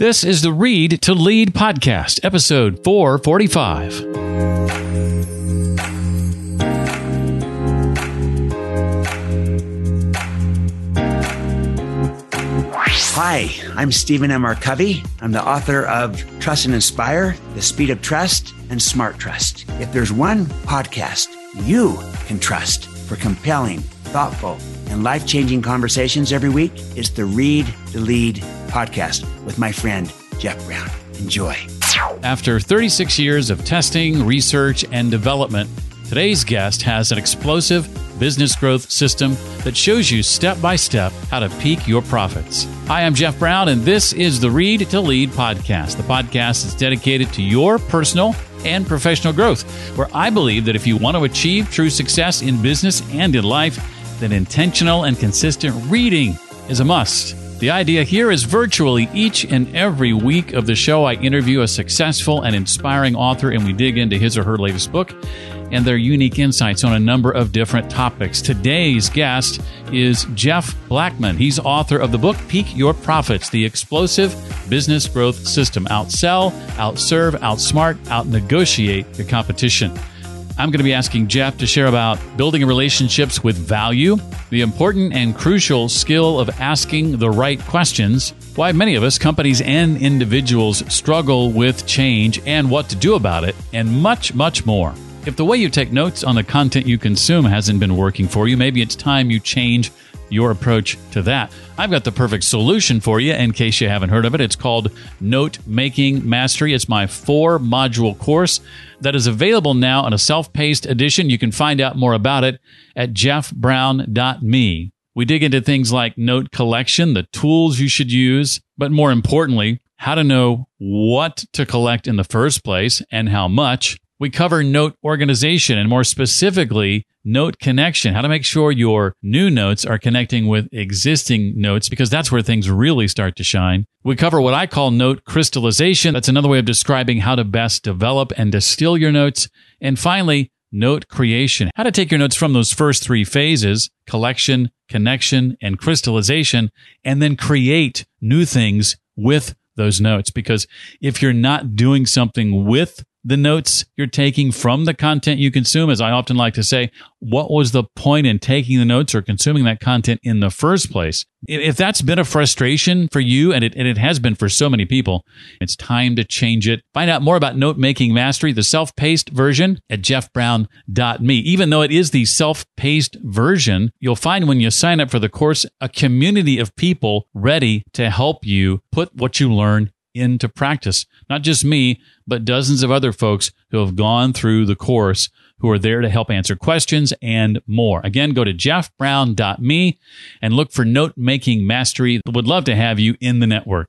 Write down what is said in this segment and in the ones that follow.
This is the Read to Lead podcast, episode 445. Hi, I'm Stephen M. R. Covey. I'm the author of Trust and Inspire, The Speed of Trust, and Smart Trust. If there's one podcast you can trust for compelling, thoughtful, and life changing conversations every week, is the Read to Lead podcast with my friend Jeff Brown. Enjoy. After 36 years of testing, research, and development, today's guest has an explosive business growth system that shows you step by step how to peak your profits. Hi, I'm Jeff Brown, and this is the Read to Lead podcast. The podcast is dedicated to your personal and professional growth, where I believe that if you want to achieve true success in business and in life, then intentional and consistent reading is a must. The idea here is virtually each and every week of the show, I interview a successful and inspiring author and we dig into his or her latest book and their unique insights on a number of different topics. Today's guest is Jeff Blackman. He's author of the book Peak Your Profits The Explosive Business Growth System. Outsell, outserve, outsmart, outnegotiate your competition. I'm going to be asking Jeff to share about building relationships with value, the important and crucial skill of asking the right questions, why many of us, companies and individuals, struggle with change and what to do about it, and much, much more. If the way you take notes on the content you consume hasn't been working for you, maybe it's time you change your approach to that. I've got the perfect solution for you in case you haven't heard of it. It's called Note Making Mastery. It's my four module course that is available now in a self paced edition. You can find out more about it at jeffbrown.me. We dig into things like note collection, the tools you should use, but more importantly, how to know what to collect in the first place and how much. We cover note organization and more specifically, note connection, how to make sure your new notes are connecting with existing notes because that's where things really start to shine. We cover what I call note crystallization. That's another way of describing how to best develop and distill your notes. And finally, note creation, how to take your notes from those first three phases, collection, connection, and crystallization, and then create new things with those notes. Because if you're not doing something with the notes you're taking from the content you consume. As I often like to say, what was the point in taking the notes or consuming that content in the first place? If that's been a frustration for you, and it, and it has been for so many people, it's time to change it. Find out more about note making mastery, the self paced version at jeffbrown.me. Even though it is the self paced version, you'll find when you sign up for the course a community of people ready to help you put what you learn into practice. Not just me, but dozens of other folks who have gone through the course who are there to help answer questions and more. Again, go to jeffbrown.me and look for note making mastery. Would love to have you in the network.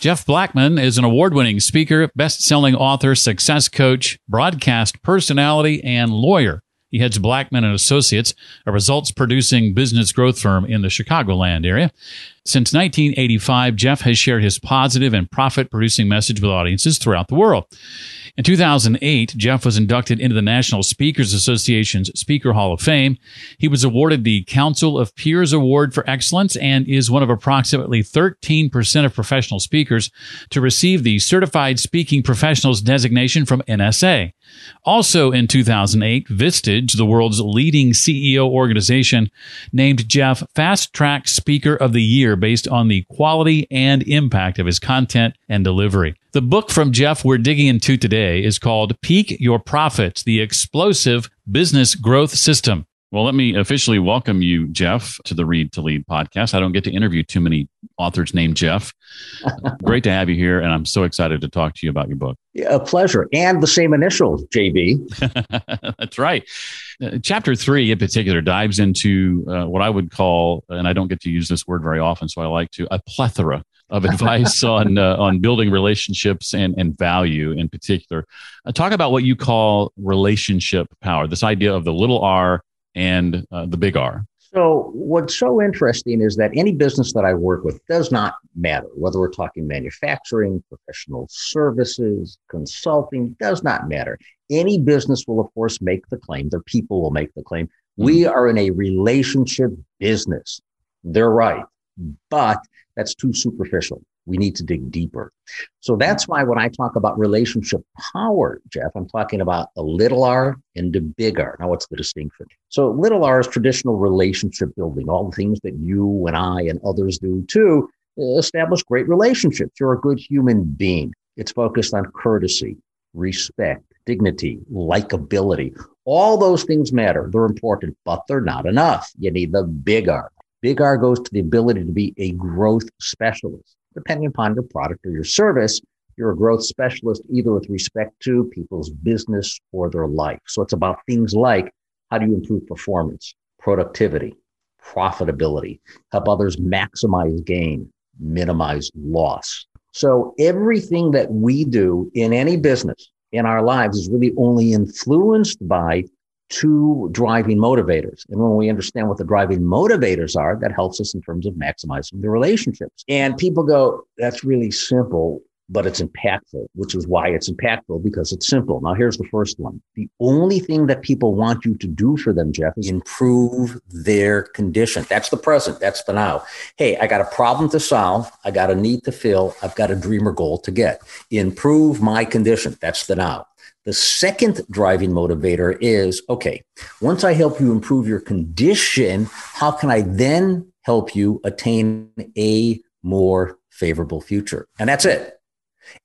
Jeff Blackman is an award winning speaker, best selling author, success coach, broadcast personality, and lawyer. He heads Blackman and Associates, a results producing business growth firm in the Chicagoland area. Since 1985, Jeff has shared his positive and profit producing message with audiences throughout the world. In 2008, Jeff was inducted into the National Speakers Association's Speaker Hall of Fame. He was awarded the Council of Peers Award for Excellence and is one of approximately 13% of professional speakers to receive the Certified Speaking Professionals designation from NSA. Also in 2008, Vistage, the world's leading CEO organization, named Jeff Fast Track Speaker of the Year based on the quality and impact of his content and delivery. The book from Jeff we're digging into today is called Peak Your Profits, the Explosive Business Growth System. Well, let me officially welcome you, Jeff, to the Read to Lead podcast. I don't get to interview too many authors named Jeff. Great to have you here, and I'm so excited to talk to you about your book. A pleasure. And the same initials, JB. That's right. Uh, chapter three, in particular, dives into uh, what I would call, and I don't get to use this word very often, so I like to, a plethora of advice on uh, on building relationships and and value in particular. Uh, talk about what you call relationship power. This idea of the little R and uh, the big R. So what's so interesting is that any business that I work with does not matter whether we're talking manufacturing, professional services, consulting, does not matter. Any business will of course make the claim, their people will make the claim. Mm-hmm. We are in a relationship business. They're right. But that's too superficial. We need to dig deeper. So that's why when I talk about relationship power, Jeff, I'm talking about a little r and a big R. Now, what's the distinction? So little r is traditional relationship building, all the things that you and I and others do too establish great relationships. You're a good human being. It's focused on courtesy, respect, dignity, likability. All those things matter. They're important, but they're not enough. You need the big R. Big R goes to the ability to be a growth specialist. Depending upon your product or your service, you're a growth specialist either with respect to people's business or their life. So it's about things like how do you improve performance, productivity, profitability, help others maximize gain, minimize loss. So everything that we do in any business in our lives is really only influenced by two driving motivators. And when we understand what the driving motivators are, that helps us in terms of maximizing the relationships. And people go, that's really simple but it's impactful, which is why it's impactful because it's simple. Now, here's the first one. The only thing that people want you to do for them, Jeff, is improve their condition. That's the present. That's the now. Hey, I got a problem to solve. I got a need to fill. I've got a dream or goal to get. Improve my condition. That's the now. The second driving motivator is okay, once I help you improve your condition, how can I then help you attain a more favorable future? And that's it.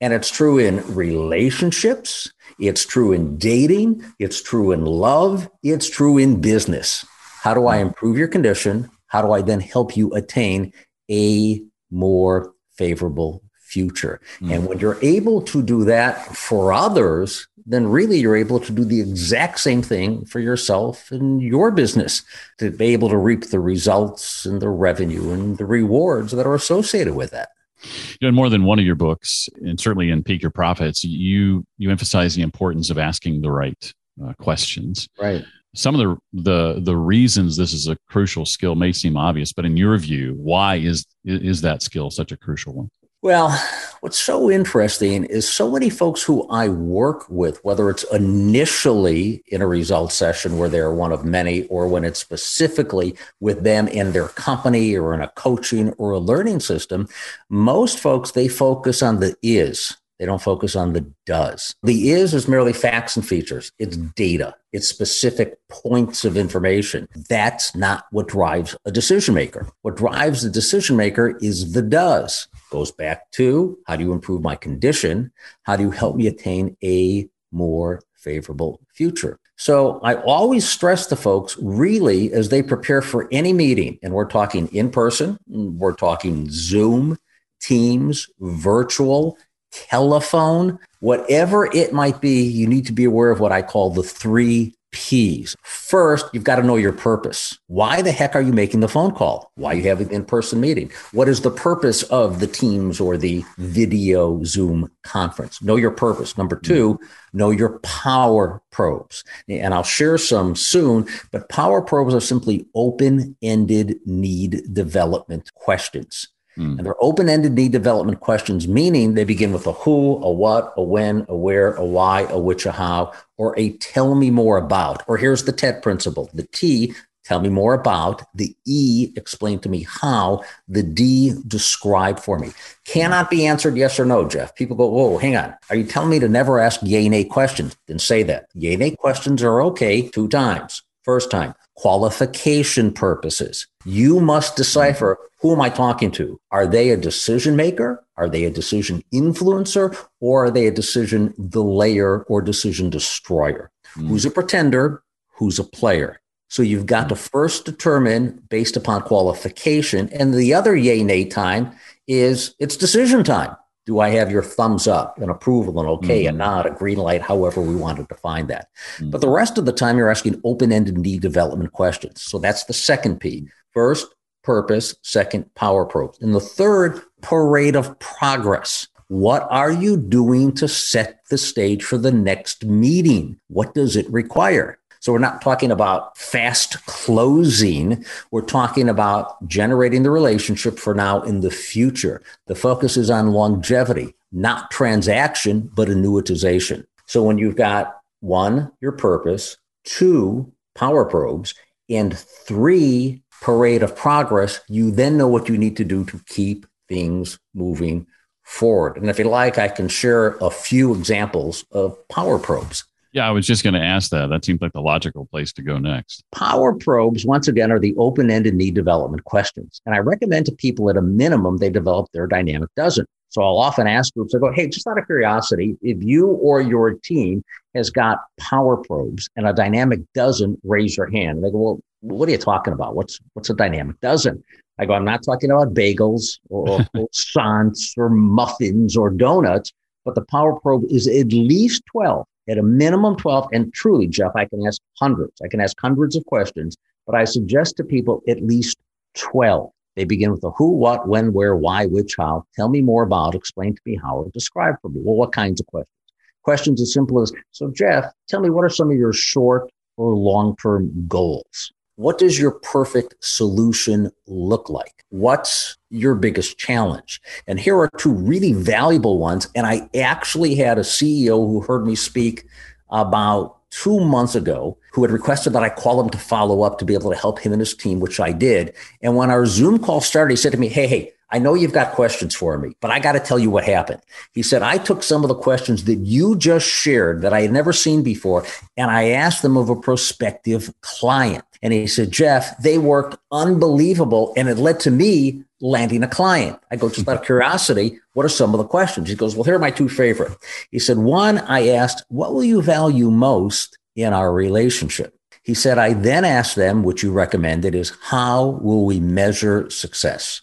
And it's true in relationships, it's true in dating, it's true in love, it's true in business. How do I improve your condition? How do I then help you attain a more favorable future? Mm. And when you're able to do that for others, then really you're able to do the exact same thing for yourself and your business to be able to reap the results and the revenue and the rewards that are associated with that. You know, in more than one of your books, and certainly in Peak Your Profits, you you emphasize the importance of asking the right uh, questions. Right. Some of the the the reasons this is a crucial skill may seem obvious, but in your view, why is is that skill such a crucial one? Well, what's so interesting is so many folks who I work with, whether it's initially in a results session where they're one of many, or when it's specifically with them in their company or in a coaching or a learning system, most folks, they focus on the is. They don't focus on the does. The is is merely facts and features. It's data. It's specific points of information. That's not what drives a decision maker. What drives the decision maker is the does. Goes back to how do you improve my condition? How do you help me attain a more favorable future? So I always stress to folks really as they prepare for any meeting, and we're talking in person, we're talking Zoom, Teams, virtual, telephone, whatever it might be, you need to be aware of what I call the three P's. First, you've got to know your purpose. Why the heck are you making the phone call? Why are you having an in-person meeting? What is the purpose of the Teams or the video Zoom conference? Know your purpose. Number mm. two, know your power probes. And I'll share some soon, but power probes are simply open-ended need development questions. Mm. And they're open ended need development questions, meaning they begin with a who, a what, a when, a where, a why, a which, a how, or a tell me more about. Or here's the TED principle the T, tell me more about. The E, explain to me how. The D, describe for me. Cannot be answered yes or no, Jeff. People go, whoa, hang on. Are you telling me to never ask yay, nay questions? Then say that. Yay, nay questions are okay two times. First time, qualification purposes. You must decipher who am I talking to? Are they a decision maker? Are they a decision influencer? Or are they a decision delayer or decision destroyer? Mm. Who's a pretender? Who's a player? So you've got to first determine based upon qualification. And the other yay nay time is it's decision time. Do I have your thumbs up and approval and okay mm-hmm. and nod, a green light, however we want to define that? Mm-hmm. But the rest of the time, you're asking open ended need development questions. So that's the second P. First, purpose. Second, power probes. And the third, parade of progress. What are you doing to set the stage for the next meeting? What does it require? So we're not talking about fast closing. We're talking about generating the relationship for now in the future. The focus is on longevity, not transaction, but annuitization. So when you've got one, your purpose, two, power probes, and three, parade of progress, you then know what you need to do to keep things moving forward. And if you like, I can share a few examples of power probes. Yeah, I was just going to ask that. That seems like the logical place to go next. Power probes, once again, are the open ended need development questions. And I recommend to people at a minimum they develop their dynamic dozen. So I'll often ask groups, I go, hey, just out of curiosity, if you or your team has got power probes and a dynamic dozen, raise your hand. And they go, well, what are you talking about? What's what's a dynamic dozen? I go, I'm not talking about bagels or, croissants or muffins or donuts, but the power probe is at least 12, at a minimum 12. And truly, Jeff, I can ask hundreds. I can ask hundreds of questions, but I suggest to people at least 12. They begin with the who, what, when, where, why, which, how. Tell me more about, explain to me how, or describe for me. Well, what kinds of questions? Questions as simple as, so Jeff, tell me what are some of your short or long term goals? What does your perfect solution look like? What's your biggest challenge? And here are two really valuable ones. And I actually had a CEO who heard me speak about two months ago who had requested that I call him to follow up to be able to help him and his team, which I did. And when our Zoom call started, he said to me, Hey, hey, I know you've got questions for me, but I got to tell you what happened. He said, I took some of the questions that you just shared that I had never seen before, and I asked them of a prospective client. And he said, Jeff, they worked unbelievable, and it led to me landing a client. I go, just out of curiosity, what are some of the questions? He goes, Well, here are my two favorite. He said, One, I asked, What will you value most in our relationship? He said, I then asked them, which you recommended, is how will we measure success?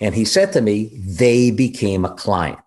And he said to me, they became a client.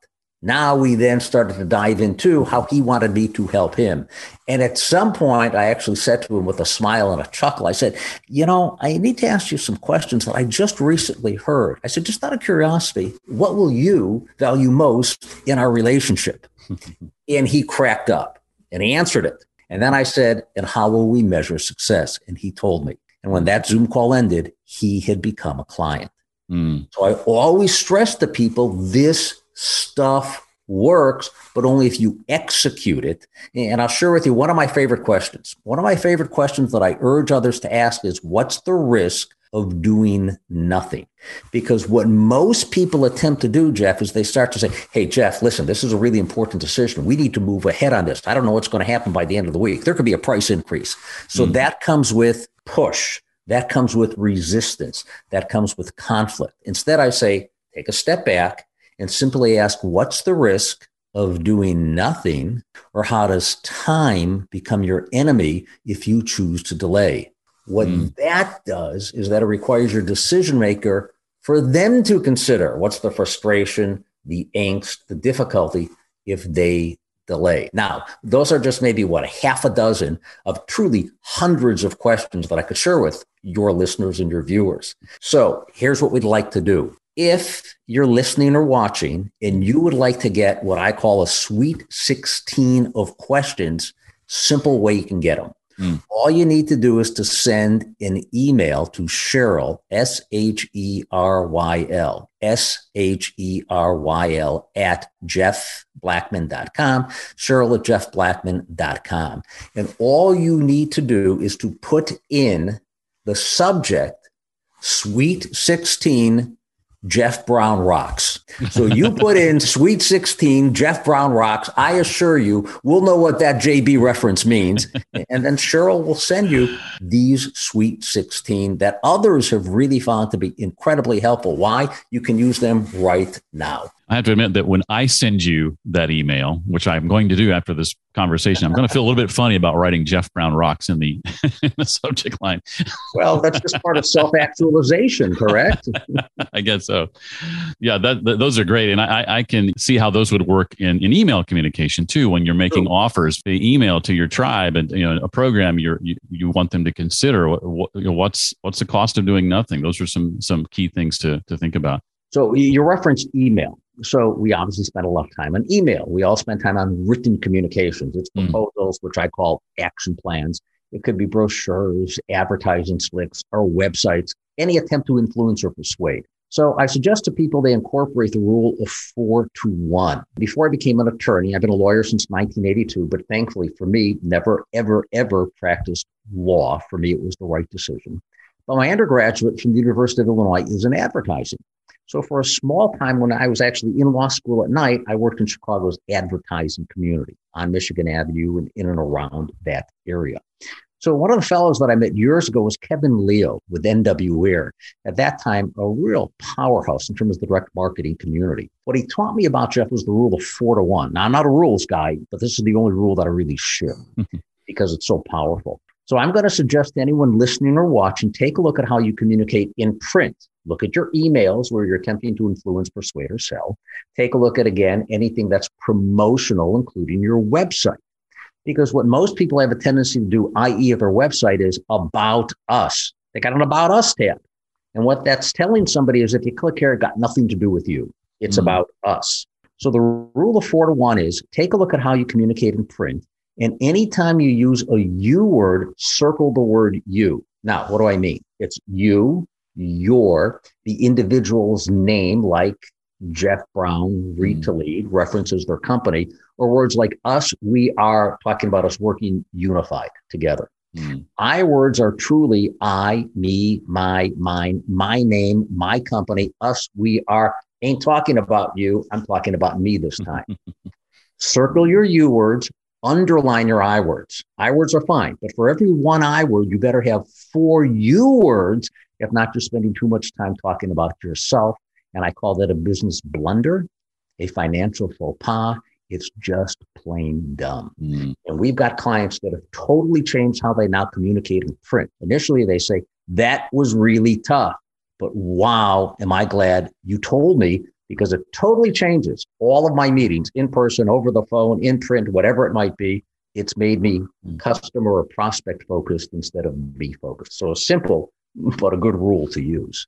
Now we then started to dive into how he wanted me to help him. And at some point, I actually said to him with a smile and a chuckle, I said, You know, I need to ask you some questions that I just recently heard. I said, Just out of curiosity, what will you value most in our relationship? and he cracked up and he answered it. And then I said, And how will we measure success? And he told me. And when that Zoom call ended, he had become a client. Mm. So I always stress to people this stuff works, but only if you execute it. And I'll share with you one of my favorite questions. One of my favorite questions that I urge others to ask is what's the risk of doing nothing? Because what most people attempt to do, Jeff, is they start to say, Hey, Jeff, listen, this is a really important decision. We need to move ahead on this. I don't know what's going to happen by the end of the week. There could be a price increase. So mm. that comes with push. That comes with resistance. That comes with conflict. Instead, I say, take a step back and simply ask, what's the risk of doing nothing? Or how does time become your enemy if you choose to delay? What mm. that does is that it requires your decision maker for them to consider what's the frustration, the angst, the difficulty if they delay. Now, those are just maybe what a half a dozen of truly hundreds of questions that I could share with your listeners and your viewers. So here's what we'd like to do. If you're listening or watching and you would like to get what I call a sweet 16 of questions, simple way you can get them. Mm. All you need to do is to send an email to Sheryl, S H E R Y L, S H E R Y L at jeffblackman.com, Sheryl at jeffblackman.com. And all you need to do is to put in the subject, Sweet 16 Jeff Brown rocks. So you put in Sweet 16, Jeff Brown rocks. I assure you, we'll know what that JB reference means. and then Sheryl will send you these Sweet 16 that others have really found to be incredibly helpful. Why? You can use them right now. I have to admit that when I send you that email, which I'm going to do after this conversation, I'm going to feel a little bit funny about writing Jeff Brown rocks in the, in the subject line. Well, that's just part of self actualization, correct? I guess so. Yeah, that, that, those are great. And I, I can see how those would work in, in email communication too. When you're making True. offers, the email to your tribe and you know a program you're, you you want them to consider. What, what, you know, what's what's the cost of doing nothing? Those are some some key things to to think about. So you referenced email. So we obviously spent a lot of time on email. We all spent time on written communications. It's hmm. proposals, mm. which I call action plans. It could be brochures, advertising slicks, or websites, any attempt to influence or persuade. So I suggest to people they incorporate the rule of four to one. Before I became an attorney, I've been a lawyer since 1982, but thankfully for me, never, ever, ever practiced law. For me, it was the right decision. But my undergraduate from the University of Illinois is in advertising. So for a small time when I was actually in law school at night, I worked in Chicago's advertising community on Michigan Avenue and in and around that area. So one of the fellows that I met years ago was Kevin Leo with NW Ayer. At that time, a real powerhouse in terms of the direct marketing community. What he taught me about Jeff was the rule of four to one. Now I'm not a rules guy, but this is the only rule that I really share because it's so powerful. So I'm going to suggest to anyone listening or watching, take a look at how you communicate in print. Look at your emails where you're attempting to influence, persuade, or sell. Take a look at again anything that's promotional, including your website. Because what most people have a tendency to do, i.e., at their website, is about us. They got an about us tab. And what that's telling somebody is if you click here, it got nothing to do with you. It's mm about us. So the rule of four to one is take a look at how you communicate in print. And anytime you use a you word, circle the word you. Now, what do I mean? It's you, your, the individual's name, like Jeff Brown, Read mm. to Lead, references their company, or words like us, we are talking about us working unified together. Mm. I words are truly I, me, my, mine, my name, my company, us, we are. Ain't talking about you. I'm talking about me this time. Circle your U words, underline your I words. I words are fine, but for every one I word, you better have four U words. If not, you're spending too much time talking about yourself. And I call that a business blunder, a financial faux pas, it's just plain dumb. Mm. And we've got clients that have totally changed how they now communicate in print. Initially, they say, that was really tough, but wow, am I glad you told me because it totally changes all of my meetings in person, over the phone, in print, whatever it might be. It's made me mm. customer or prospect focused instead of me focused. So a simple, but a good rule to use.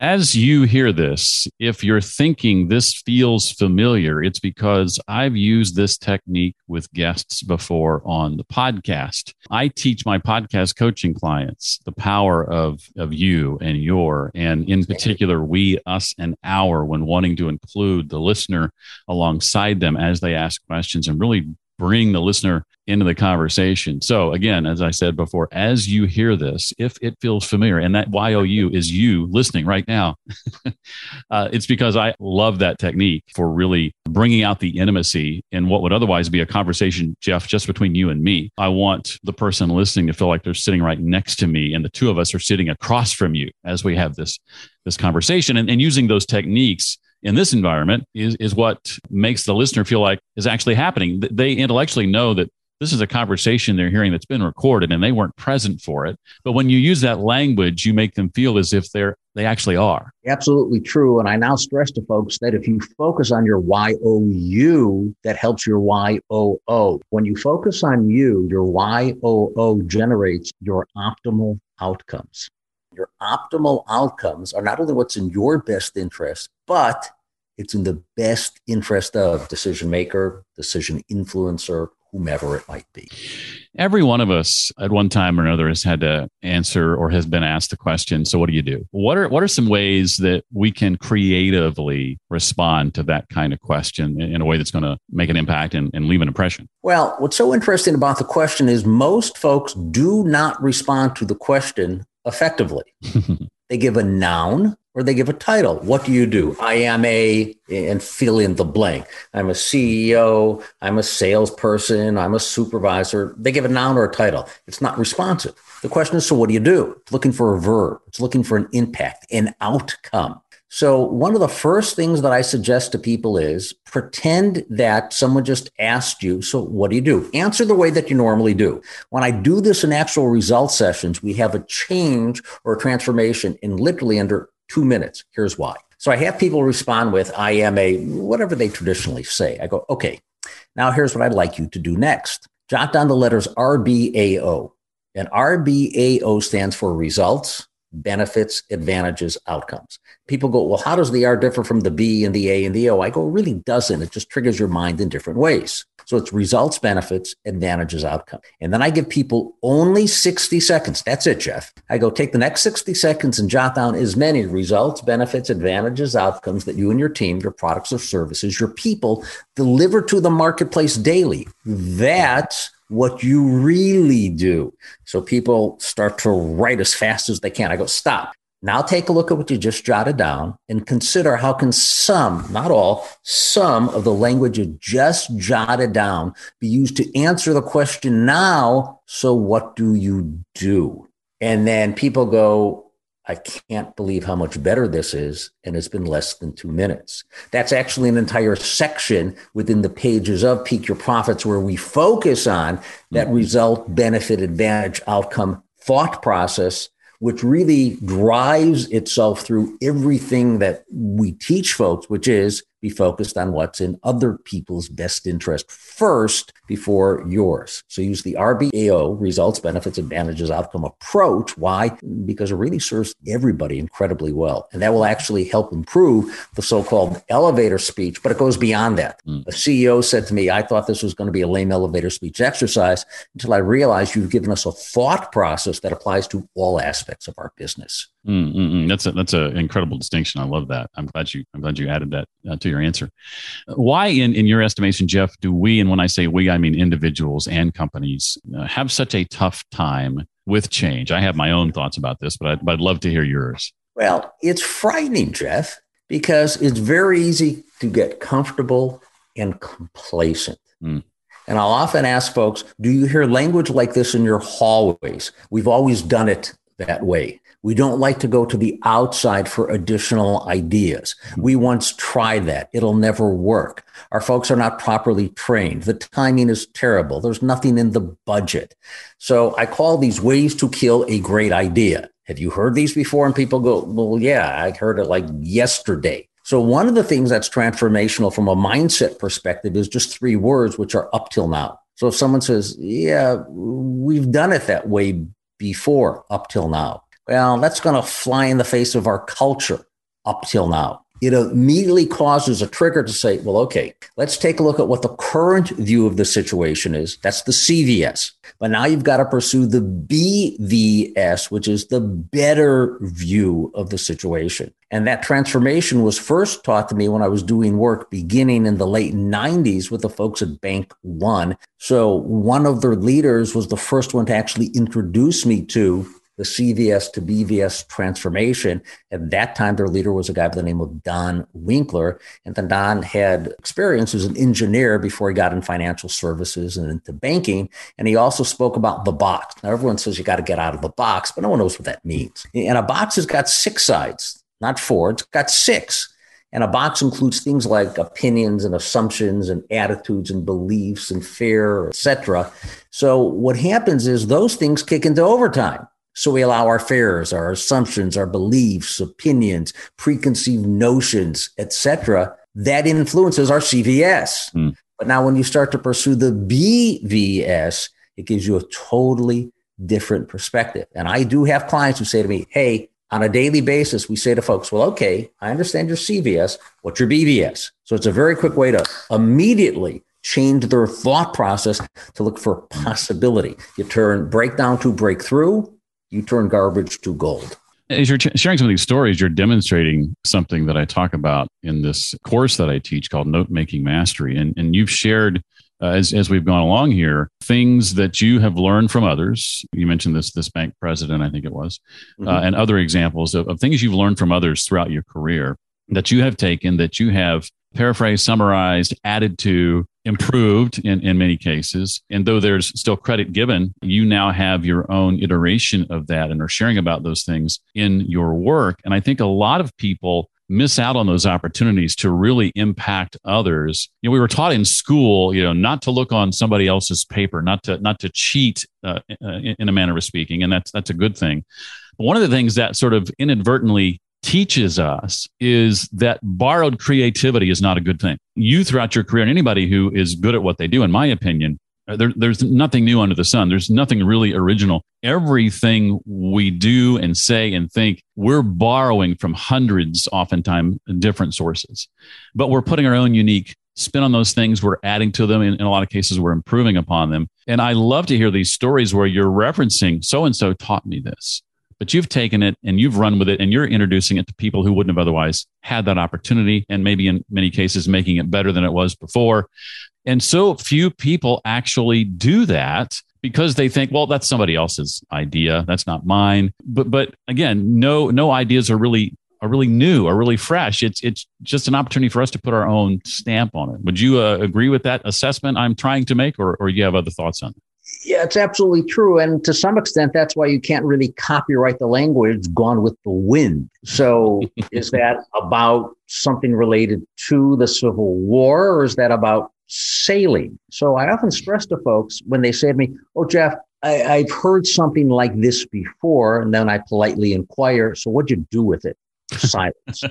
As you hear this, if you're thinking this feels familiar, it's because I've used this technique with guests before on the podcast. I teach my podcast coaching clients the power of, of you and your, and in particular, we, us, and our when wanting to include the listener alongside them as they ask questions and really bring the listener into the conversation. So again, as I said before, as you hear this, if it feels familiar, and that YOU is you listening right now, uh, it's because I love that technique for really bringing out the intimacy in what would otherwise be a conversation, Jeff, just between you and me. I want the person listening to feel like they're sitting right next to me, and the two of us are sitting across from you as we have this this conversation, and, and using those techniques in this environment is, is what makes the listener feel like is actually happening. They intellectually know that this is a conversation they're hearing that's been recorded and they weren't present for it. But when you use that language, you make them feel as if they're they actually are. Absolutely true. And I now stress to folks that if you focus on your YOU, that helps your YOO. When you focus on you, your YOO generates your optimal outcomes. Your optimal outcomes are not only what's in your best interest, but it's in the best interest of decision maker, decision influencer, whomever it might be. Every one of us at one time or another has had to answer or has been asked the question, so what do you do? What are what are some ways that we can creatively respond to that kind of question in a way that's going to make an impact and, and leave an impression? Well, what's so interesting about the question is most folks do not respond to the question effectively. they give a noun or they give a title. What do you do? I am a, and fill in the blank. I'm a CEO. I'm a salesperson. I'm a supervisor. They give a noun or a title. It's not responsive. The question is, so what do you do? It's looking for a verb. It's looking for an impact, an outcome. So, one of the first things that I suggest to people is pretend that someone just asked you, So, what do you do? Answer the way that you normally do. When I do this in actual result sessions, we have a change or a transformation in literally under two minutes. Here's why. So, I have people respond with, I am a whatever they traditionally say. I go, Okay, now here's what I'd like you to do next. Jot down the letters RBAO. And RBAO stands for results, benefits, advantages, outcomes. People go, well, how does the R differ from the B and the A and the O? I go, really doesn't. It just triggers your mind in different ways. So it's results, benefits, advantages, outcome. And then I give people only 60 seconds. That's it, Jeff. I go, take the next 60 seconds and jot down as many results, benefits, advantages, outcomes that you and your team, your products or services, your people deliver to the marketplace daily. That's what you really do. So people start to write as fast as they can. I go, stop. Now take a look at what you just jotted down and consider how can some, not all, some of the language you just jotted down be used to answer the question now. So what do you do? And then people go, I can't believe how much better this is. And it's been less than two minutes. That's actually an entire section within the pages of Peak Your Profits where we focus on that mm-hmm. result, benefit, advantage, outcome thought process which really drives itself through everything that we teach folks, which is be focused on what's in other people's best interest first before yours. So use the RBAO, results, benefits, advantages, outcome approach. Why? Because it really serves everybody incredibly well. And that will actually help improve the so called elevator speech, but it goes beyond that. Mm. A CEO said to me, I thought this was going to be a lame elevator speech exercise until I realized you've given us a thought process that applies to all aspects of our business. Mm-mm. That's a that's an incredible distinction. I love that. I'm glad you I'm glad you added that uh, to your answer. Why, in in your estimation, Jeff, do we and when I say we, I mean individuals and companies uh, have such a tough time with change? I have my own thoughts about this, but I'd, but I'd love to hear yours. Well, it's frightening, Jeff, because it's very easy to get comfortable and complacent. Mm. And I'll often ask folks, do you hear language like this in your hallways? We've always done it that way. We don't like to go to the outside for additional ideas. Mm-hmm. We once tried that. It'll never work. Our folks are not properly trained. The timing is terrible. There's nothing in the budget. So I call these ways to kill a great idea. Have you heard these before? And people go, well, yeah, I heard it like yesterday. So one of the things that's transformational from a mindset perspective is just three words, which are up till now. So if someone says, yeah, we've done it that way before up till now. Well, that's going to fly in the face of our culture up till now. It immediately causes a trigger to say, well, okay, let's take a look at what the current view of the situation is. That's the CVS. But now you've got to pursue the BVS, which is the better view of the situation. And that transformation was first taught to me when I was doing work beginning in the late 90s with the folks at Bank One. So one of their leaders was the first one to actually introduce me to the CVS to BVS transformation. At that time, their leader was a guy by the name of Don Winkler. And then Don had experience as an engineer before he got in financial services and into banking. And he also spoke about the box. Now, everyone says you got to get out of the box, but no one knows what that means. And a box has got six sides, not four, it's got six. And a box includes things like opinions and assumptions and attitudes and beliefs and fear, etc. So what happens is those things kick into overtime. So we allow our fears, our assumptions, our beliefs, opinions, preconceived notions, etc. That influences our CVS. Mm. But now when you start to pursue the BVS, it gives you a totally different perspective. And I do have clients who say to me, Hey, on a daily basis, we say to folks, well, okay, I understand your CVS. What's your BVS? So it's a very quick way to immediately change their thought process to look for possibility. You turn breakdown to breakthrough you turn garbage to gold. As you're sharing some of these stories, you're demonstrating something that I talk about in this course that I teach called Note Making Mastery. And, and you've shared, uh, as, as we've gone along here, things that you have learned from others. You mentioned this, this bank president, I think it was, uh, mm-hmm. uh, and other examples of, of things you've learned from others throughout your career that you have taken, that you have paraphrased, summarized, added to, improved in, in many cases. And though there's still credit given, you now have your own iteration of that and are sharing about those things in your work. And I think a lot of people miss out on those opportunities to really impact others. You know, we were taught in school, you know, not to look on somebody else's paper, not to not to cheat uh, in, in a manner of speaking, and that's that's a good thing. But One of the things that sort of inadvertently teaches us is that borrowed creativity is not a good thing. You, throughout your career, and anybody who is good at what they do, in my opinion, uh, there, there's nothing new under the sun. There's nothing really original. Everything we do and say and think, we're borrowing from hundreds, oftentimes different sources, but we're putting our own unique spin on those things. We're adding to them. In, in a lot of cases, we're improving upon them. And I love to hear these stories where you're referencing so and so taught me this but you've taken it and you've run with it and you're introducing it to people who wouldn't have otherwise had that opportunity and maybe in many cases making it better than it was before. And so few people actually do that because they think, well, that's somebody else's idea. That's not mine. But but again, no no ideas are really are really new, are really fresh. It's it's just an opportunity for us to put our own stamp on it. Would you uh, agree with that assessment I'm trying to make, or or you have other thoughts on it? Yeah, it's absolutely true. And to some extent, that's why you can't really copyright the language gone with the wind. So, is that about something related to the Civil War or is that about sailing? So, I often stress to folks when they say to me, Oh, Jeff, I, have heard something like this before. And then I politely inquire, So, what'd you do with it? Silence.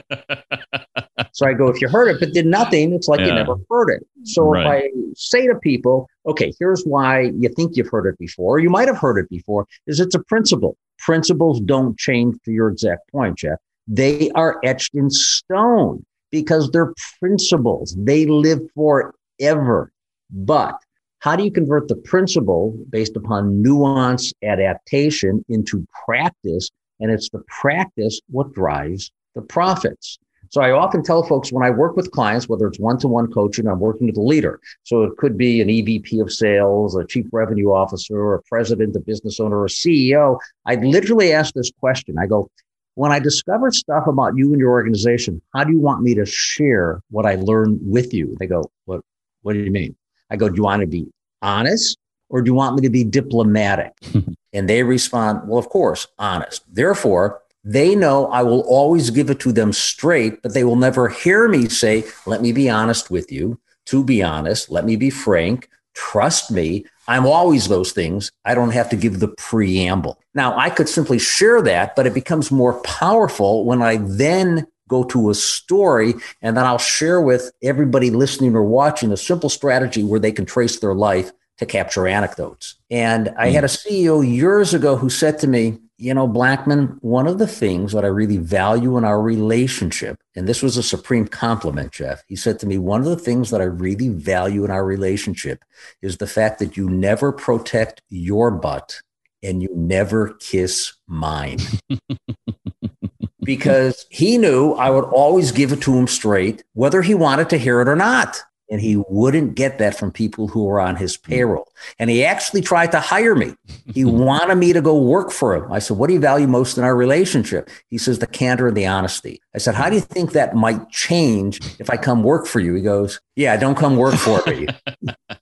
so I go, if you heard it but did nothing, it's like yeah. you never heard it. So right. if I say to people, okay, here's why you think you've heard it before, you might have heard it before, is it's a principle. Principles don't change to your exact point, Jeff. They are etched in stone because they're principles. They live forever. But how do you convert the principle based upon nuance adaptation into practice and it's the practice what drives the profits. So I often tell folks when I work with clients, whether it's one-to-one coaching, I'm working with a leader. So it could be an EVP of sales, a chief revenue officer, or a president, a business owner, or a CEO. I literally ask this question. I go, when I discover stuff about you and your organization, how do you want me to share what I learned with you? They go, what, what do you mean? I go, do you want to be honest or do you want me to be diplomatic? and they respond, well, of course, honest. Therefore, they know I will always give it to them straight, but they will never hear me say, let me be honest with you. To be honest, let me be frank. Trust me. I'm always those things. I don't have to give the preamble. Now, I could simply share that, but it becomes more powerful when I then go to a story and then I'll share with everybody listening or watching a simple strategy where they can trace their life to capture anecdotes. And I had a hmm. CEO years ago who said to me, you know, Blackman, one of the things that I really value in our relationship, and this was a supreme compliment, Jeff. He said to me, one of the things that I really value in our relationship is the fact that you never protect your butt and you never kiss mine. because he knew I would always give it to him straight, whether he wanted to hear it or not. And he wouldn't get that from people who were on his payroll. And he actually tried to hire me. He wanted me to go work for him. I said, What do you value most in our relationship? He says, The candor and the honesty. I said, How do you think that might change if I come work for you? He goes, Yeah, don't come work for me.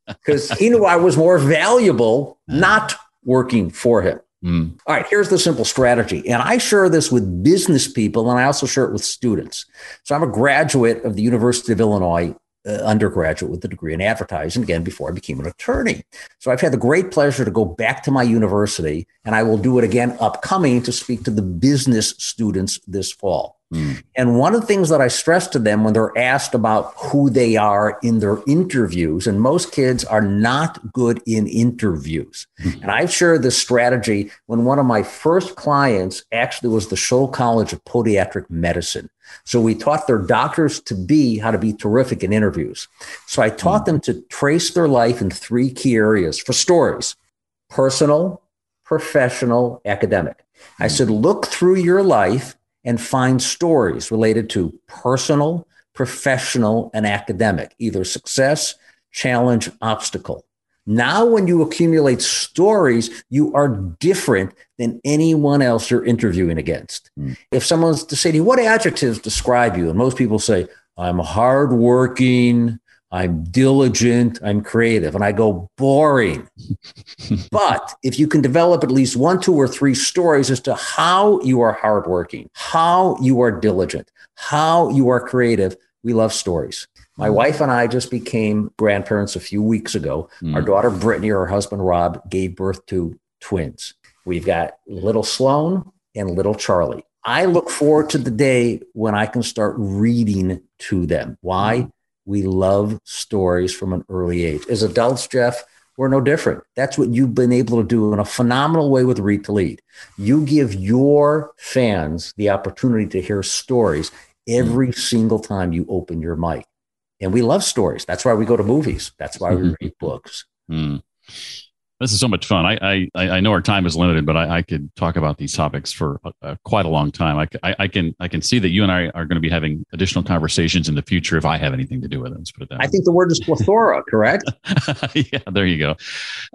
Because he knew I was more valuable not working for him. Mm. All right, here's the simple strategy. And I share this with business people and I also share it with students. So I'm a graduate of the University of Illinois uh, undergraduate with a degree in advertising again before I became an attorney. So I've had the great pleasure to go back to my university and I will do it again upcoming to speak to the business students this fall. Mm. And one of the things that I stress to them when they're asked about who they are in their interviews, and most kids are not good in interviews. Mm. And I've shared this strategy when one of my first clients actually was the Scholl College of Podiatric Medicine. So we taught their doctors to be how to be terrific in interviews. So I taught mm. them to trace their life in three key areas for stories personal, professional, academic. I said, look through your life and find stories related to personal, professional, and academic, either success, challenge, obstacle. Now, when you accumulate stories, you are different than anyone else you're interviewing against. Mm. If someone's to say to you, What adjectives describe you? And most people say, I'm hardworking, I'm diligent, I'm creative. And I go, boring. but if you can develop at least one, two, or three stories as to how you are hardworking, how you are diligent, how you are creative, we love stories. My mm. wife and I just became grandparents a few weeks ago. Mm. Our daughter Brittany, or her husband Rob, gave birth to twins. We've got little Sloan and little Charlie. I look forward to the day when I can start reading to them. Why? Mm we love stories from an early age. As adults, Jeff, we're no different. That's what you've been able to do in a phenomenal way with Read to Lead. You give your fans the opportunity to hear stories every mm. single time you open your mic. And we love stories. That's why we go to movies. That's why we read books. Mm. This is so much fun. I I, I know our time is limited, but I, I could talk about these topics for uh, quite a long time. I, I, I, can I can see that you and I are going to be having additional conversations in the future if I have anything to do with it. Let's put it that. I think the word is plethora, correct? yeah, there you go.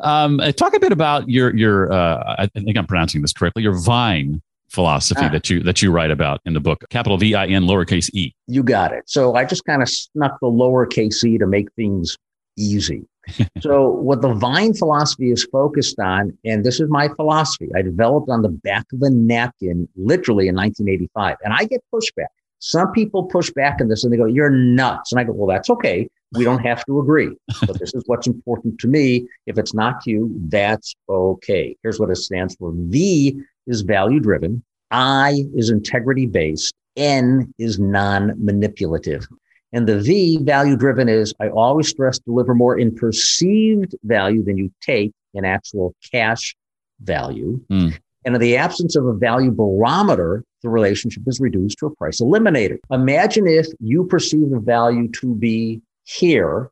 Um, uh, talk a bit about your your. Uh, I think I'm pronouncing this correctly. Your Vine philosophy ah. that you that you write about in the book capital v i n lowercase e you got it so i just kind of snuck the lowercase e to make things easy so what the Vine philosophy is focused on, and this is my philosophy, I developed on the back of a napkin literally in 1985, and I get pushback. Some people push back on this and they go, "You're nuts," and I go, "Well, that's okay. We don't have to agree, but this is what's important to me. If it's not to you, that's okay." Here's what it stands for: V is value driven, I is integrity based, N is non manipulative. And the V value driven is I always stress deliver more in perceived value than you take in actual cash value. Mm. And in the absence of a value barometer, the relationship is reduced to a price eliminated. Imagine if you perceive the value to be here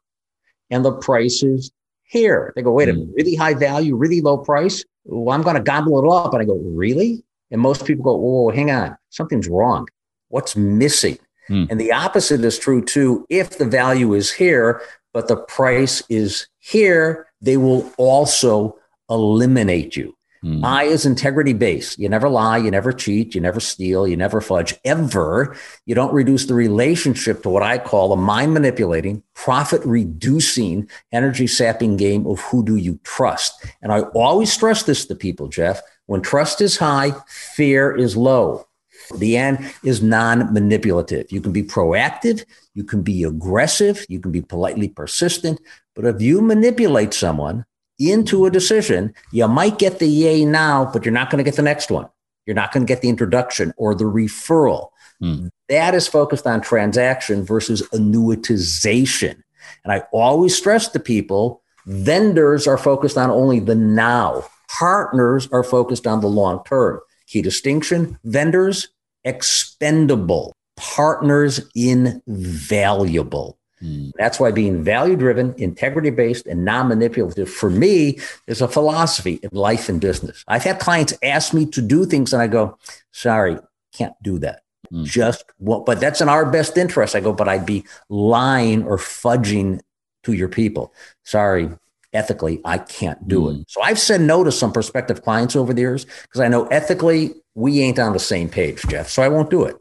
and the price is here. They go, wait a hmm. minute, really high value, really low price. Well, I'm going to gobble it up. And I go, really? And most people go, oh, hang on, something's wrong. What's missing? Mm. And the opposite is true too. If the value is here, but the price is here, they will also eliminate you. Mm. I is integrity based. You never lie, you never cheat, you never steal, you never fudge ever. You don't reduce the relationship to what I call a mind manipulating, profit reducing, energy sapping game of who do you trust. And I always stress this to people, Jeff. When trust is high, fear is low. The N is non manipulative. You can be proactive, you can be aggressive, you can be politely persistent. But if you manipulate someone into a decision, you might get the yay now, but you're not going to get the next one. You're not going to get the introduction or the referral. Mm. That is focused on transaction versus annuitization. And I always stress to people vendors are focused on only the now, partners are focused on the long term. Key distinction vendors expendable, partners invaluable. Hmm. That's why being value driven, integrity based, and non manipulative for me is a philosophy in life and business. I've had clients ask me to do things and I go, sorry, can't do that. Mm. Just what, but that's in our best interest. I go, but I'd be lying or fudging to your people. Sorry, ethically, I can't do mm. it. Hmm. So I've said no to some prospective clients over the years because I know ethically we ain't on the same page, Jeff. So I won't do it.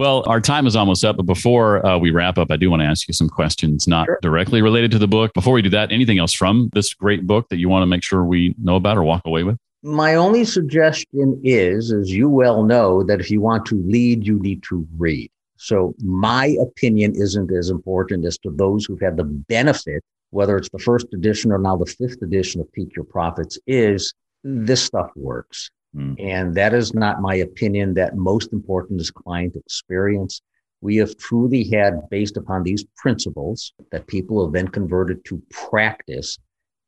Well, our time is almost up, but before uh, we wrap up, I do want to ask you some questions not sure. directly related to the book. Before we do that, anything else from this great book that you want to make sure we know about or walk away with? My only suggestion is, as you well know, that if you want to lead, you need to read. So my opinion isn't as important as to those who've had the benefit, whether it's the first edition or now the fifth edition of Peak Your Profits, is this stuff works. Mm. And that is not my opinion. That most important is client experience. We have truly had, based upon these principles that people have then converted to practice,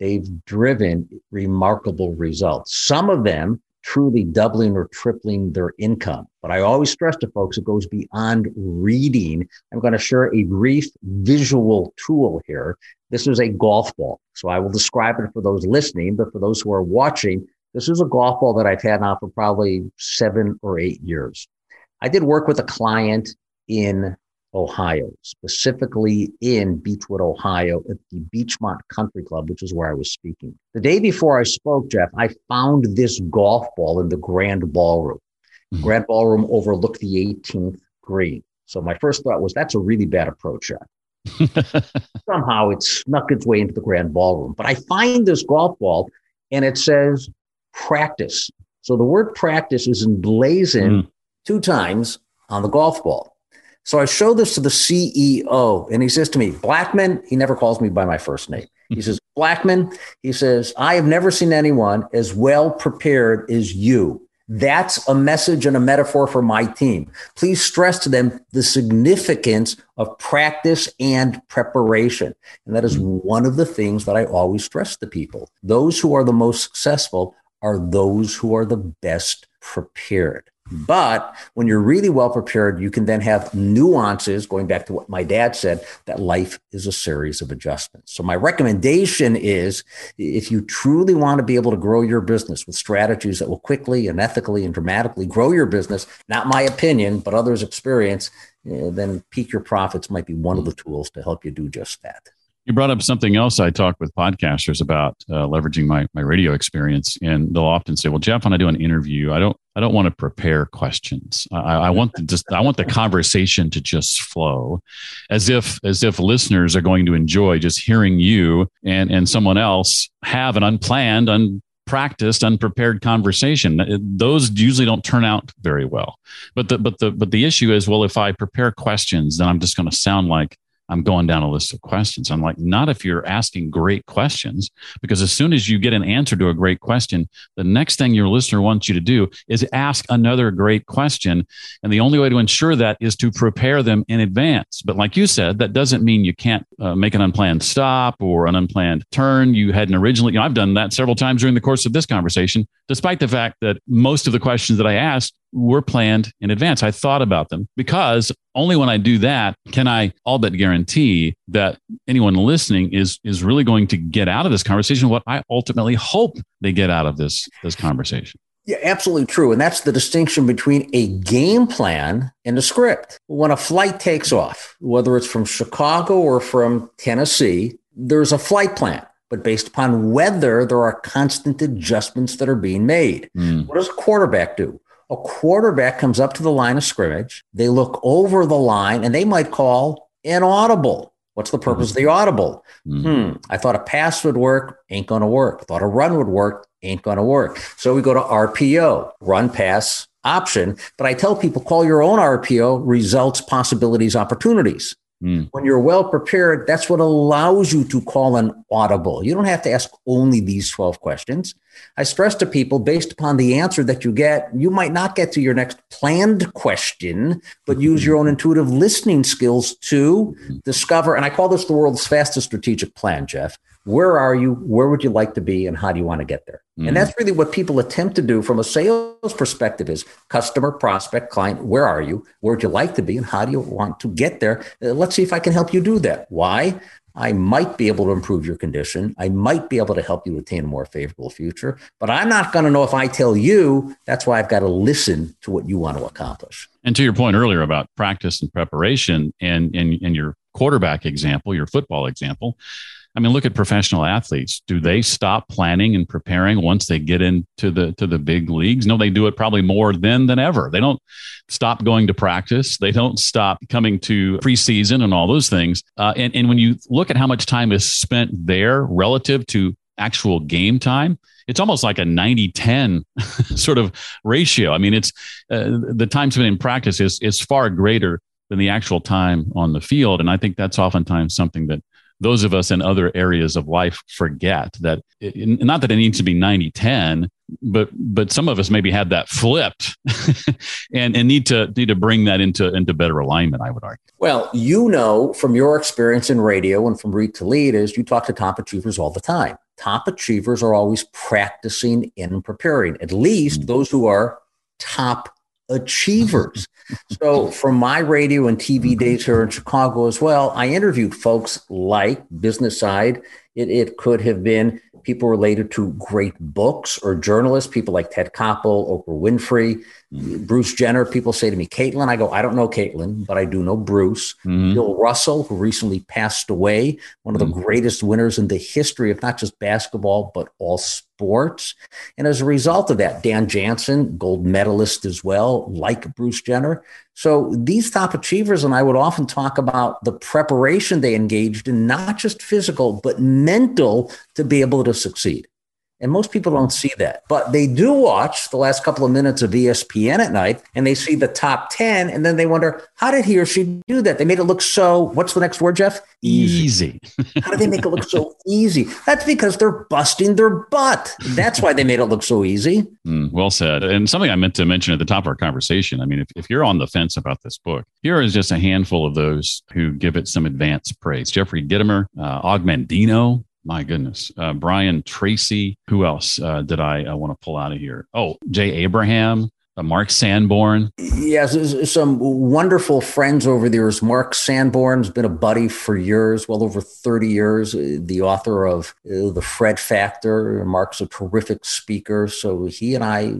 they've driven remarkable results. Some of them truly doubling or tripling their income. But I always stress to folks it goes beyond reading. I'm going to share a brief visual tool here. This is a golf ball. So I will describe it for those listening, but for those who are watching, this is a golf ball that I've had now for probably seven or eight years. I did work with a client in Ohio, specifically in Beachwood, Ohio, at the Beechmont Country Club, which is where I was speaking. The day before I spoke, Jeff, I found this golf ball in the Grand Ballroom. Mm-hmm. Grand Ballroom overlooked the 18th green. So my first thought was that's a really bad approach shot. Somehow it snuck its way into the Grand Ballroom. But I find this golf ball and it says practice. So the word practice is emblazoned mm. two times on the golf ball. So I show this to the CEO and he says to me, Blackman, he never calls me by my first name. He says, Blackman, he says, I have never seen anyone as well prepared as you. That's a message and a metaphor for my team. Please stress to them the significance of practice and preparation. And that is hmm. one of the things that I always stress to people. Those who are the most successful are those who are the best prepared. But when you're really well prepared, you can then have nuances, going back to what my dad said, that life is a series of adjustments. So, my recommendation is if you truly want to be able to grow your business with strategies that will quickly and ethically and dramatically grow your business, not my opinion, but others' experience, eh, then peak your profits might be one of the tools to help you do just that. You brought up something else I talk with podcasters about uh, leveraging my, my radio experience, and they'll often say, "Well, Jeff, when I do an interview, I don't I don't want to prepare questions. I, I want the, just I want the conversation to just flow, as if as if listeners are going to enjoy just hearing you and and someone else have an unplanned, unpracticed, unprepared conversation. Those usually don't turn out very well. But the but the but the issue is, well, if I prepare questions, then I'm just going to sound like I'm going down a list of questions. I'm like, not if you're asking great questions, because as soon as you get an answer to a great question, the next thing your listener wants you to do is ask another great question. And the only way to ensure that is to prepare them in advance. But like you said, that doesn't mean you can't uh, make an unplanned stop or an unplanned turn. You hadn't originally, you know, I've done that several times during the course of this conversation, despite the fact that most of the questions that I asked were planned in advance. I thought about them because only when I do that can I all but guarantee that anyone listening is is really going to get out of this conversation what I ultimately hope they get out of this this conversation. Yeah, absolutely true. And that's the distinction between a game plan and a script. When a flight takes off, whether it's from Chicago or from Tennessee, there's a flight plan but based upon weather, there are constant adjustments that are being made. Mm. What does a quarterback do? A quarterback comes up to the line of scrimmage. They look over the line and they might call inaudible. What's the purpose mm-hmm. of the audible? Mm-hmm. Hmm. I thought a pass would work, ain't going to work. Thought a run would work, ain't going to work. So we go to RPO, run pass option. But I tell people call your own RPO results, possibilities, opportunities. Mm. When you're well prepared, that's what allows you to call an audible. You don't have to ask only these 12 questions. I stress to people based upon the answer that you get, you might not get to your next planned question, but use your own intuitive listening skills to discover. And I call this the world's fastest strategic plan, Jeff. Where are you? Where would you like to be? And how do you want to get there? Mm-hmm. And that's really what people attempt to do from a sales perspective is customer, prospect, client, where are you? Where would you like to be? And how do you want to get there? Uh, let's see if I can help you do that. Why? I might be able to improve your condition. I might be able to help you attain a more favorable future, but I'm not going to know if I tell you. That's why I've got to listen to what you want to accomplish. And to your point earlier about practice and preparation and, and, and your quarterback example, your football example, I mean, look at professional athletes. Do they stop planning and preparing once they get into the to the big leagues? No, they do it probably more then than ever. They don't stop going to practice. They don't stop coming to preseason and all those things. Uh, and and when you look at how much time is spent there relative to actual game time, it's almost like a 90 10 sort of ratio. I mean, it's uh, the time spent in practice is, is far greater than the actual time on the field. And I think that's oftentimes something that those of us in other areas of life forget that it, not that it needs to be 90 10 but but some of us maybe had that flipped and and need to need to bring that into into better alignment i would argue well you know from your experience in radio and from read to lead is you talk to top achievers all the time top achievers are always practicing and preparing at least mm-hmm. those who are top achievers. so, from my radio and TV mm-hmm. days here in Chicago as well, I interviewed folks like business side. It, it could have been people related to great books or journalists, people like Ted Koppel, Oprah Winfrey. Bruce Jenner. People say to me, Caitlyn, I go, I don't know Caitlyn, but I do know Bruce. Mm-hmm. Bill Russell, who recently passed away, one of the mm-hmm. greatest winners in the history of not just basketball, but all sports. And as a result of that, Dan Jansen, gold medalist as well, like Bruce Jenner. So these top achievers and I would often talk about the preparation they engaged in, not just physical, but mental to be able to succeed. And most people don't see that, but they do watch the last couple of minutes of ESPN at night and they see the top 10 and then they wonder, how did he or she do that? They made it look so, what's the next word, Jeff? Easy. how did they make it look so easy? That's because they're busting their butt. That's why they made it look so easy. Mm, well said. And something I meant to mention at the top of our conversation. I mean, if, if you're on the fence about this book, here is just a handful of those who give it some advanced praise. Jeffrey Gitomer, uh, Og Mandino, my goodness. Uh, Brian Tracy. Who else uh, did I uh, want to pull out of here? Oh, Jay Abraham. uh, Mark Sanborn. Yes, some wonderful friends over the years. Mark Sanborn's been a buddy for years, well over 30 years, uh, the author of uh, The Fred Factor. Mark's a terrific speaker. So he and I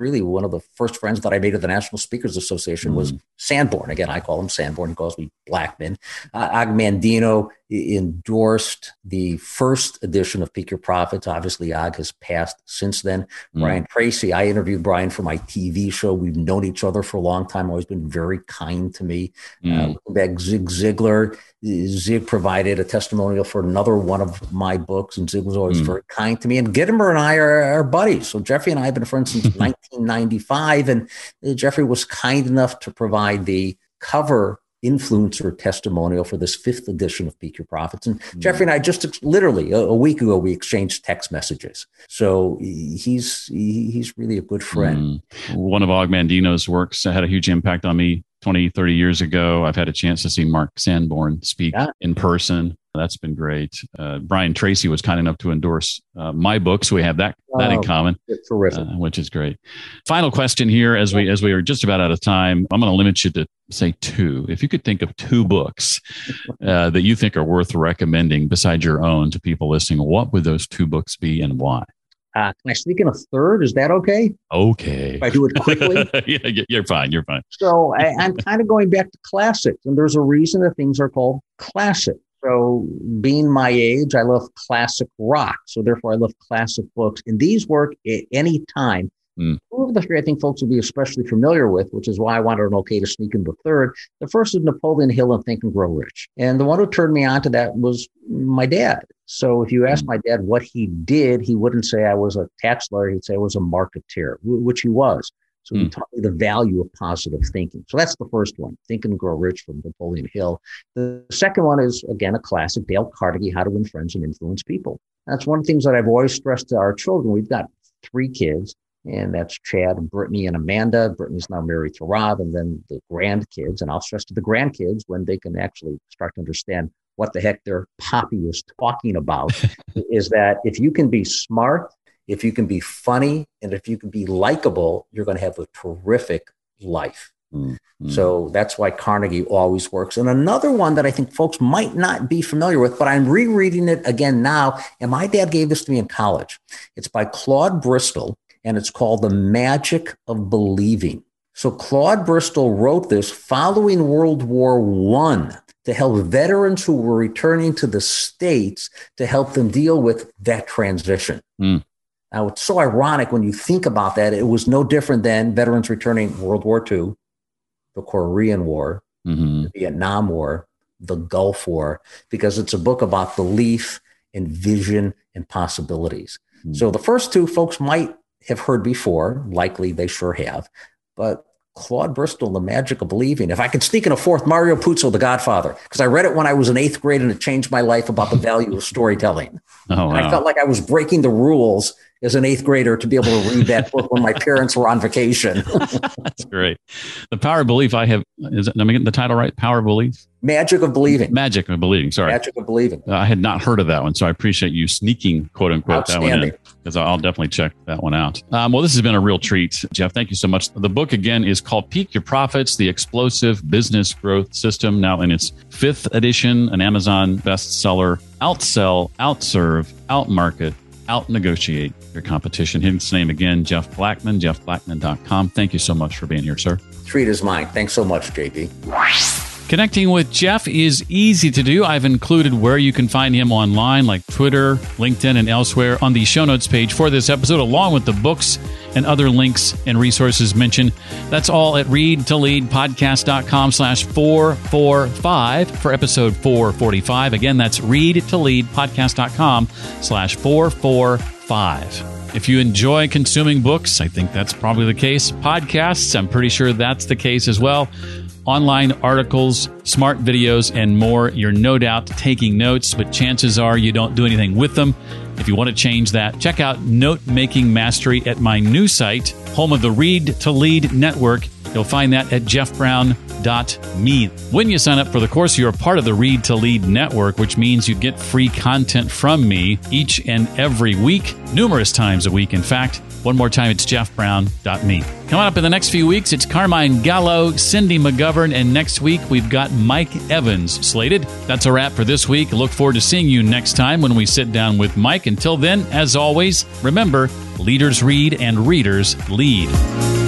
really one of the first friends that I made at the National Speakers Association mm. was Sanborn. Again, I call him Sanborn. He calls me Blackman. Uh, Og Mandino endorsed the first edition of Peak Your Profits. Obviously, Og has passed since then. Mm. Brian Tracy, I interviewed Brian for my TV show. We've known each other for a long time. Always been very kind to me. Mm. Uh, back Zig Ziglar. Zig provided a testimonial for another one of my books, and Zig was always mm. very kind to me. And Gitomer and I are, are, buddies. So Jeffrey and I have been friends since 1995, and uh, Jeffrey was kind enough to provide the cover influencer testimonial for this fifth edition of Peak Your Profits. And mm. Jeffrey and I just literally a, a, week ago we exchanged text messages. So he's he's really a good friend. Mm. One of Og Mandino's works had a huge impact on me 20, 30 years ago. I've had a chance to see Mark Sanborn speak yeah. in person. That's been great. Uh, Brian Tracy was kind enough to endorse uh, my book, so we have that that in oh, common. Uh, which is great. Final question here, as we as we are just about out of time, I'm going to limit you to say two. If you could think of two books uh, that you think are worth recommending besides your own to people listening, what would those two books be and why? Uh, can I sneak in a third? Is that okay? Okay. If I do it quickly? yeah, you're fine. You're fine. So I, I'm kind of going back to classics, and there's a reason that things are called classic. So, being my age, I love classic rock. So, therefore, I love classic books. And these work at any time. Mm. Two of the three I think folks will be especially familiar with, which is why I wanted an okay to sneak in the third. The first is Napoleon Hill and Think and Grow Rich. And the one who turned me on to that was my dad. So if you ask mm. my dad what he did, he wouldn't say I was a tax lawyer. He'd say I was a marketeer, which he was. So he mm. taught me the value of positive thinking. So that's the first one, Think and Grow Rich from Napoleon Hill. The second one is, again, a classic, Dale Carnegie, How to Win Friends and Influence People. That's one of the things that I've always stressed to our children. We've got three kids, and that's Chad, and Brittany, and Amanda. Brittany's now married to Rob, and then the grandkids. And I'll stress to the grandkids when they can actually start to understand what the heck their poppy is talking about is that if you can be smart if you can be funny and if you can be likable, you're going to have a terrific life. Mm-hmm. So that's why Carnegie always works. And another one that I think folks might not be familiar with, but I'm rereading it again now. And my dad gave this to me in college. It's by Claude Bristol and it's called The Magic of Believing. So Claude Bristol wrote this following World War One to help veterans who were returning to the States to help them deal with that transition. Mm. Now, it's so ironic when you think about that. It was no different than veterans returning World War II, the Korean War, mm-hmm. the Vietnam War, the Gulf War, because it's a book about belief and vision and possibilities. Mm-hmm. So the first two folks might have heard before, likely they sure have, but Claude Bristol, The Magic of Believing. If I could sneak in a fourth, Mario Puzo, The Godfather, because I read it when I was in eighth grade and it changed my life about the value of storytelling. Oh, wow. I felt like I was breaking the rules as an eighth grader to be able to read that book when my parents were on vacation. That's great. The Power of Belief, I have, is it, am I getting the title right? Power of Belief? Magic of Believing. Magic of Believing, sorry. Magic of Believing. Uh, I had not heard of that one, so I appreciate you sneaking, quote unquote, that one in, because I'll definitely check that one out. Um, well, this has been a real treat, Jeff. Thank you so much. The book, again, is called Peak Your Profits, The Explosive Business Growth System, now in its fifth edition, an Amazon bestseller. Outsell, outserve, outmarket, out negotiate your competition. His name again, Jeff Blackman, jeffblackman.com. Thank you so much for being here, sir. Treat is mine. Thanks so much, JB. Connecting with Jeff is easy to do. I've included where you can find him online, like Twitter, LinkedIn, and elsewhere on the show notes page for this episode, along with the books and other links and resources mentioned. That's all at readtoleadpodcast.com slash 445 for episode 445. Again, that's readtoleadpodcast.com slash 445. If you enjoy consuming books, I think that's probably the case. Podcasts, I'm pretty sure that's the case as well online articles, smart videos, and more. You're no doubt taking notes, but chances are you don't do anything with them. If you want to change that, check out Note Making Mastery at my new site, home of the Read to Lead Network. You'll find that at jeffbrown.me. When you sign up for the course, you're a part of the Read to Lead network, which means you get free content from me each and every week, numerous times a week, in fact. One more time, it's jeffbrown.me. Coming up in the next few weeks, it's Carmine Gallo, Cindy McGovern, and next week we've got Mike Evans slated. That's a wrap for this week. Look forward to seeing you next time when we sit down with Mike. Until then, as always, remember leaders read and readers lead.